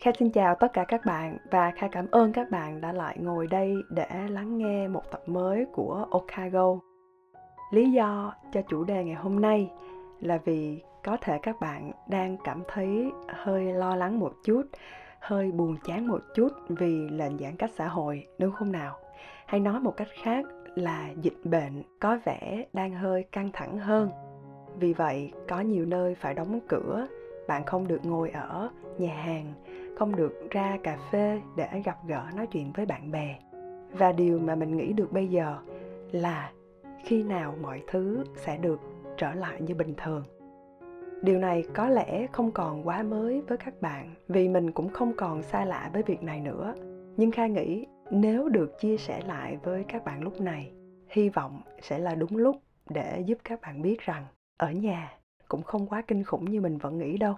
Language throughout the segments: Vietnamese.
Kha xin chào tất cả các bạn và Kha cảm ơn các bạn đã lại ngồi đây để lắng nghe một tập mới của Okago. Lý do cho chủ đề ngày hôm nay là vì có thể các bạn đang cảm thấy hơi lo lắng một chút, hơi buồn chán một chút vì lệnh giãn cách xã hội đúng không nào? Hay nói một cách khác là dịch bệnh có vẻ đang hơi căng thẳng hơn. Vì vậy, có nhiều nơi phải đóng cửa, bạn không được ngồi ở nhà hàng không được ra cà phê để gặp gỡ nói chuyện với bạn bè. Và điều mà mình nghĩ được bây giờ là khi nào mọi thứ sẽ được trở lại như bình thường. Điều này có lẽ không còn quá mới với các bạn, vì mình cũng không còn xa lạ với việc này nữa. Nhưng kha nghĩ nếu được chia sẻ lại với các bạn lúc này, hy vọng sẽ là đúng lúc để giúp các bạn biết rằng ở nhà cũng không quá kinh khủng như mình vẫn nghĩ đâu.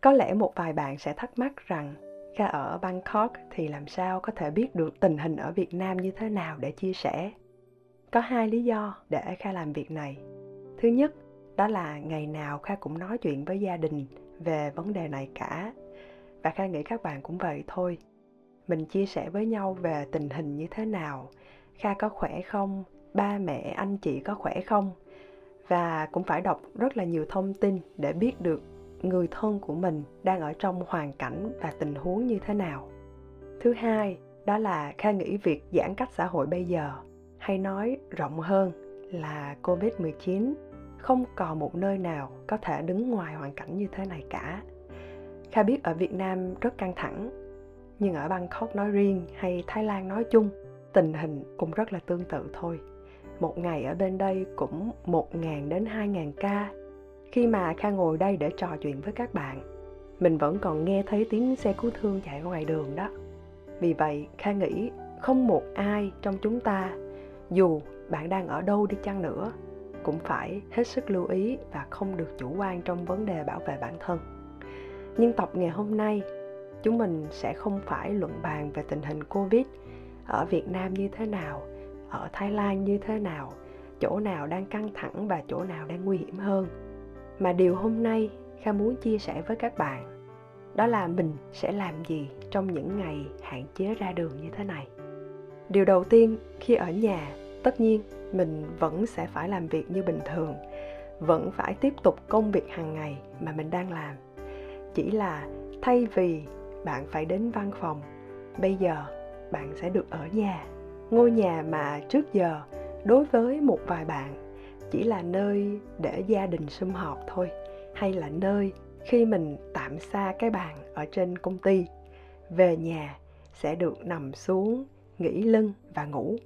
Có lẽ một vài bạn sẽ thắc mắc rằng Kha ở Bangkok thì làm sao có thể biết được tình hình ở Việt Nam như thế nào để chia sẻ. Có hai lý do để Kha làm việc này. Thứ nhất, đó là ngày nào Kha cũng nói chuyện với gia đình về vấn đề này cả. Và Kha nghĩ các bạn cũng vậy thôi. Mình chia sẻ với nhau về tình hình như thế nào, Kha có khỏe không, ba mẹ, anh chị có khỏe không. Và cũng phải đọc rất là nhiều thông tin để biết được người thân của mình đang ở trong hoàn cảnh và tình huống như thế nào. Thứ hai, đó là kha nghĩ việc giãn cách xã hội bây giờ hay nói rộng hơn là covid 19 không còn một nơi nào có thể đứng ngoài hoàn cảnh như thế này cả. Kha biết ở việt nam rất căng thẳng, nhưng ở bangkok nói riêng hay thái lan nói chung, tình hình cũng rất là tương tự thôi. Một ngày ở bên đây cũng 1.000 đến 2.000 ca khi mà Kha ngồi đây để trò chuyện với các bạn, mình vẫn còn nghe thấy tiếng xe cứu thương chạy ngoài đường đó. Vì vậy, Kha nghĩ không một ai trong chúng ta, dù bạn đang ở đâu đi chăng nữa, cũng phải hết sức lưu ý và không được chủ quan trong vấn đề bảo vệ bản thân. Nhưng tập ngày hôm nay, chúng mình sẽ không phải luận bàn về tình hình Covid ở Việt Nam như thế nào, ở Thái Lan như thế nào, chỗ nào đang căng thẳng và chỗ nào đang nguy hiểm hơn mà điều hôm nay kha muốn chia sẻ với các bạn, đó là mình sẽ làm gì trong những ngày hạn chế ra đường như thế này. Điều đầu tiên, khi ở nhà, tất nhiên mình vẫn sẽ phải làm việc như bình thường, vẫn phải tiếp tục công việc hàng ngày mà mình đang làm. Chỉ là thay vì bạn phải đến văn phòng, bây giờ bạn sẽ được ở nhà, ngôi nhà mà trước giờ đối với một vài bạn chỉ là nơi để gia đình sum họp thôi, hay là nơi khi mình tạm xa cái bàn ở trên công ty. Về nhà sẽ được nằm xuống, nghỉ lưng và ngủ.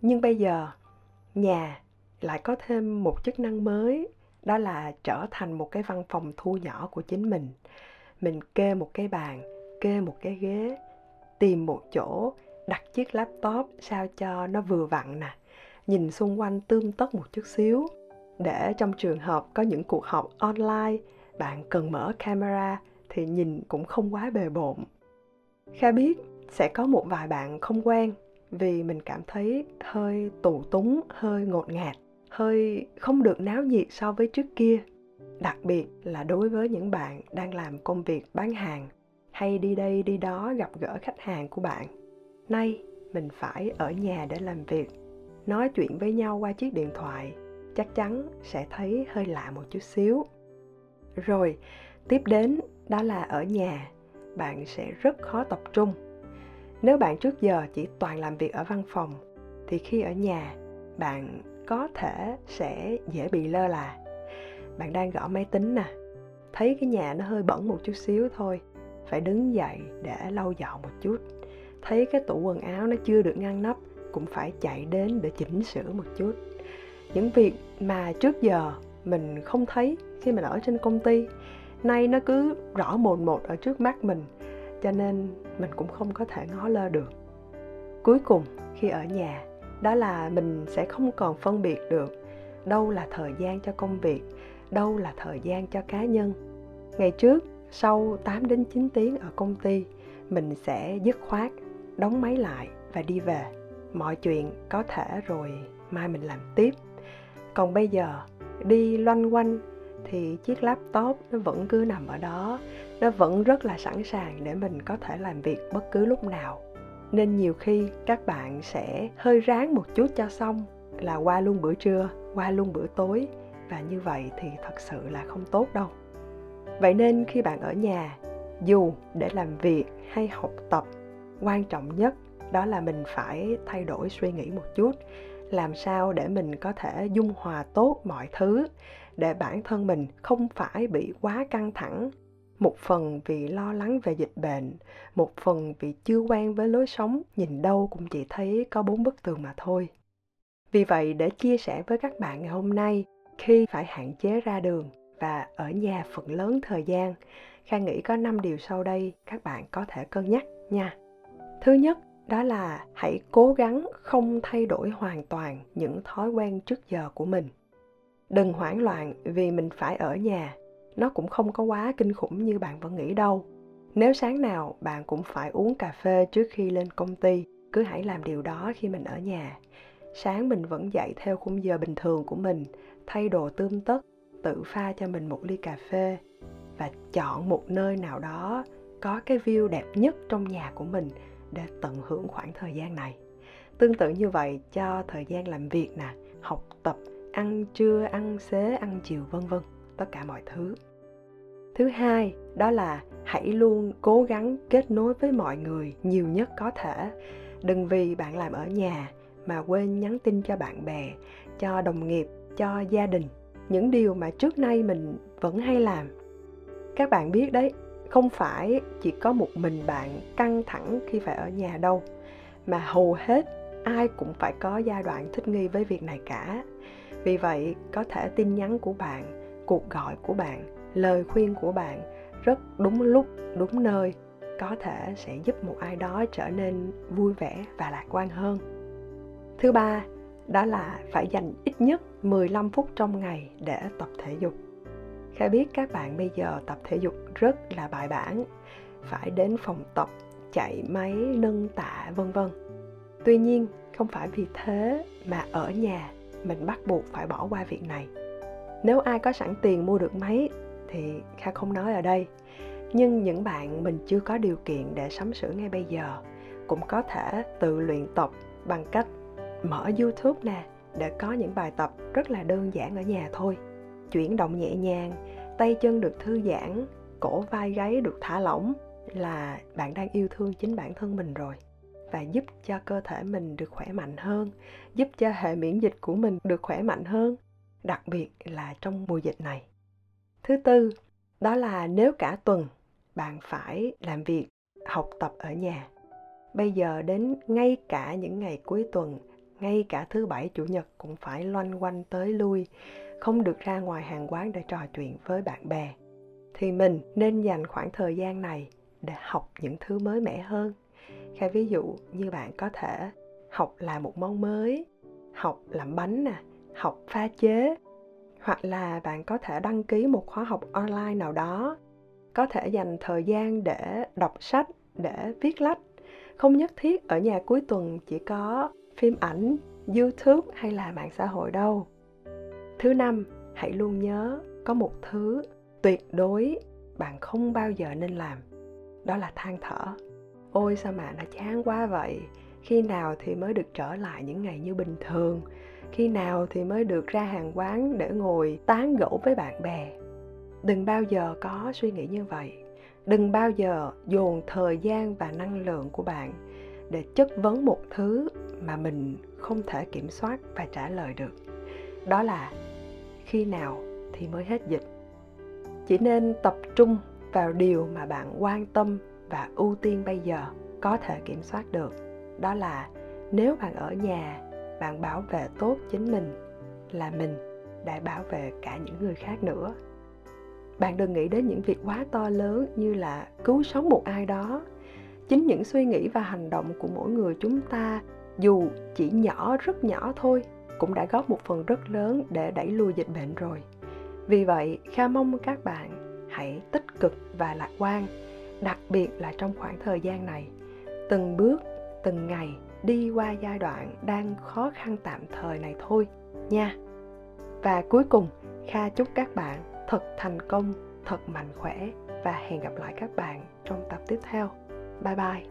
Nhưng bây giờ, nhà lại có thêm một chức năng mới, đó là trở thành một cái văn phòng thu nhỏ của chính mình. Mình kê một cái bàn, kê một cái ghế, tìm một chỗ, đặt chiếc laptop sao cho nó vừa vặn nè nhìn xung quanh tươm tất một chút xíu, để trong trường hợp có những cuộc họp online, bạn cần mở camera thì nhìn cũng không quá bề bộn. Kha biết sẽ có một vài bạn không quen vì mình cảm thấy hơi tù túng, hơi ngột ngạt, hơi không được náo nhiệt so với trước kia. Đặc biệt là đối với những bạn đang làm công việc bán hàng hay đi đây đi đó gặp gỡ khách hàng của bạn. Nay, mình phải ở nhà để làm việc nói chuyện với nhau qua chiếc điện thoại, chắc chắn sẽ thấy hơi lạ một chút xíu. Rồi, tiếp đến đó là ở nhà, bạn sẽ rất khó tập trung. Nếu bạn trước giờ chỉ toàn làm việc ở văn phòng, thì khi ở nhà, bạn có thể sẽ dễ bị lơ là. Bạn đang gõ máy tính nè, thấy cái nhà nó hơi bẩn một chút xíu thôi, phải đứng dậy để lau dọn một chút. Thấy cái tủ quần áo nó chưa được ngăn nắp cũng phải chạy đến để chỉnh sửa một chút. Những việc mà trước giờ mình không thấy khi mình ở trên công ty, nay nó cứ rõ mồn một ở trước mắt mình, cho nên mình cũng không có thể ngó lơ được. Cuối cùng, khi ở nhà, đó là mình sẽ không còn phân biệt được đâu là thời gian cho công việc, đâu là thời gian cho cá nhân. Ngày trước, sau 8 đến 9 tiếng ở công ty, mình sẽ dứt khoát, đóng máy lại và đi về mọi chuyện có thể rồi mai mình làm tiếp. Còn bây giờ, đi loanh quanh thì chiếc laptop nó vẫn cứ nằm ở đó. Nó vẫn rất là sẵn sàng để mình có thể làm việc bất cứ lúc nào. Nên nhiều khi các bạn sẽ hơi ráng một chút cho xong là qua luôn bữa trưa, qua luôn bữa tối. Và như vậy thì thật sự là không tốt đâu. Vậy nên khi bạn ở nhà, dù để làm việc hay học tập, quan trọng nhất đó là mình phải thay đổi suy nghĩ một chút. Làm sao để mình có thể dung hòa tốt mọi thứ để bản thân mình không phải bị quá căng thẳng. Một phần vì lo lắng về dịch bệnh một phần vì chưa quen với lối sống nhìn đâu cũng chỉ thấy có bốn bức tường mà thôi. Vì vậy để chia sẻ với các bạn ngày hôm nay khi phải hạn chế ra đường và ở nhà phần lớn thời gian Kha nghĩ có 5 điều sau đây các bạn có thể cân nhắc nha. Thứ nhất, đó là hãy cố gắng không thay đổi hoàn toàn những thói quen trước giờ của mình. Đừng hoảng loạn vì mình phải ở nhà, nó cũng không có quá kinh khủng như bạn vẫn nghĩ đâu. Nếu sáng nào bạn cũng phải uống cà phê trước khi lên công ty, cứ hãy làm điều đó khi mình ở nhà. Sáng mình vẫn dậy theo khung giờ bình thường của mình, thay đồ tươm tất, tự pha cho mình một ly cà phê và chọn một nơi nào đó có cái view đẹp nhất trong nhà của mình để tận hưởng khoảng thời gian này. Tương tự như vậy, cho thời gian làm việc nè, học tập, ăn trưa, ăn xế, ăn chiều, vân vân, tất cả mọi thứ. Thứ hai, đó là hãy luôn cố gắng kết nối với mọi người nhiều nhất có thể. Đừng vì bạn làm ở nhà mà quên nhắn tin cho bạn bè, cho đồng nghiệp, cho gia đình. Những điều mà trước nay mình vẫn hay làm. Các bạn biết đấy không phải chỉ có một mình bạn căng thẳng khi phải ở nhà đâu, mà hầu hết ai cũng phải có giai đoạn thích nghi với việc này cả. Vì vậy, có thể tin nhắn của bạn, cuộc gọi của bạn, lời khuyên của bạn rất đúng lúc, đúng nơi có thể sẽ giúp một ai đó trở nên vui vẻ và lạc quan hơn. Thứ ba, đó là phải dành ít nhất 15 phút trong ngày để tập thể dục. Kha biết các bạn bây giờ tập thể dục rất là bài bản, phải đến phòng tập, chạy máy, nâng tạ vân vân. Tuy nhiên, không phải vì thế mà ở nhà mình bắt buộc phải bỏ qua việc này. Nếu ai có sẵn tiền mua được máy thì Kha không nói ở đây. Nhưng những bạn mình chưa có điều kiện để sắm sửa ngay bây giờ cũng có thể tự luyện tập bằng cách mở YouTube nè để có những bài tập rất là đơn giản ở nhà thôi chuyển động nhẹ nhàng, tay chân được thư giãn, cổ vai gáy được thả lỏng là bạn đang yêu thương chính bản thân mình rồi và giúp cho cơ thể mình được khỏe mạnh hơn, giúp cho hệ miễn dịch của mình được khỏe mạnh hơn, đặc biệt là trong mùa dịch này. Thứ tư, đó là nếu cả tuần bạn phải làm việc, học tập ở nhà. Bây giờ đến ngay cả những ngày cuối tuần ngay cả thứ bảy, chủ nhật cũng phải loanh quanh tới lui, không được ra ngoài hàng quán để trò chuyện với bạn bè. Thì mình nên dành khoảng thời gian này để học những thứ mới mẻ hơn. Khai ví dụ như bạn có thể học làm một món mới, học làm bánh nè, học pha chế, hoặc là bạn có thể đăng ký một khóa học online nào đó. Có thể dành thời gian để đọc sách, để viết lách. Không nhất thiết ở nhà cuối tuần chỉ có phim ảnh, youtube hay là mạng xã hội đâu. Thứ năm, hãy luôn nhớ có một thứ tuyệt đối bạn không bao giờ nên làm, đó là than thở. Ôi sao mà nó chán quá vậy. Khi nào thì mới được trở lại những ngày như bình thường? Khi nào thì mới được ra hàng quán để ngồi tán gẫu với bạn bè? Đừng bao giờ có suy nghĩ như vậy. Đừng bao giờ dồn thời gian và năng lượng của bạn để chất vấn một thứ mà mình không thể kiểm soát và trả lời được. Đó là, khi nào thì mới hết dịch? Chỉ nên tập trung vào điều mà bạn quan tâm và ưu tiên bây giờ có thể kiểm soát được. Đó là, nếu bạn ở nhà, bạn bảo vệ tốt chính mình là mình đã bảo vệ cả những người khác nữa. Bạn đừng nghĩ đến những việc quá to lớn như là cứu sống một ai đó chính những suy nghĩ và hành động của mỗi người chúng ta, dù chỉ nhỏ, rất nhỏ thôi, cũng đã góp một phần rất lớn để đẩy lùi dịch bệnh rồi. Vì vậy, kha mong các bạn hãy tích cực và lạc quan, đặc biệt là trong khoảng thời gian này. Từng bước, từng ngày đi qua giai đoạn đang khó khăn tạm thời này thôi, nha. Và cuối cùng, kha chúc các bạn thật thành công, thật mạnh khỏe và hẹn gặp lại các bạn trong tập tiếp theo. Bye bye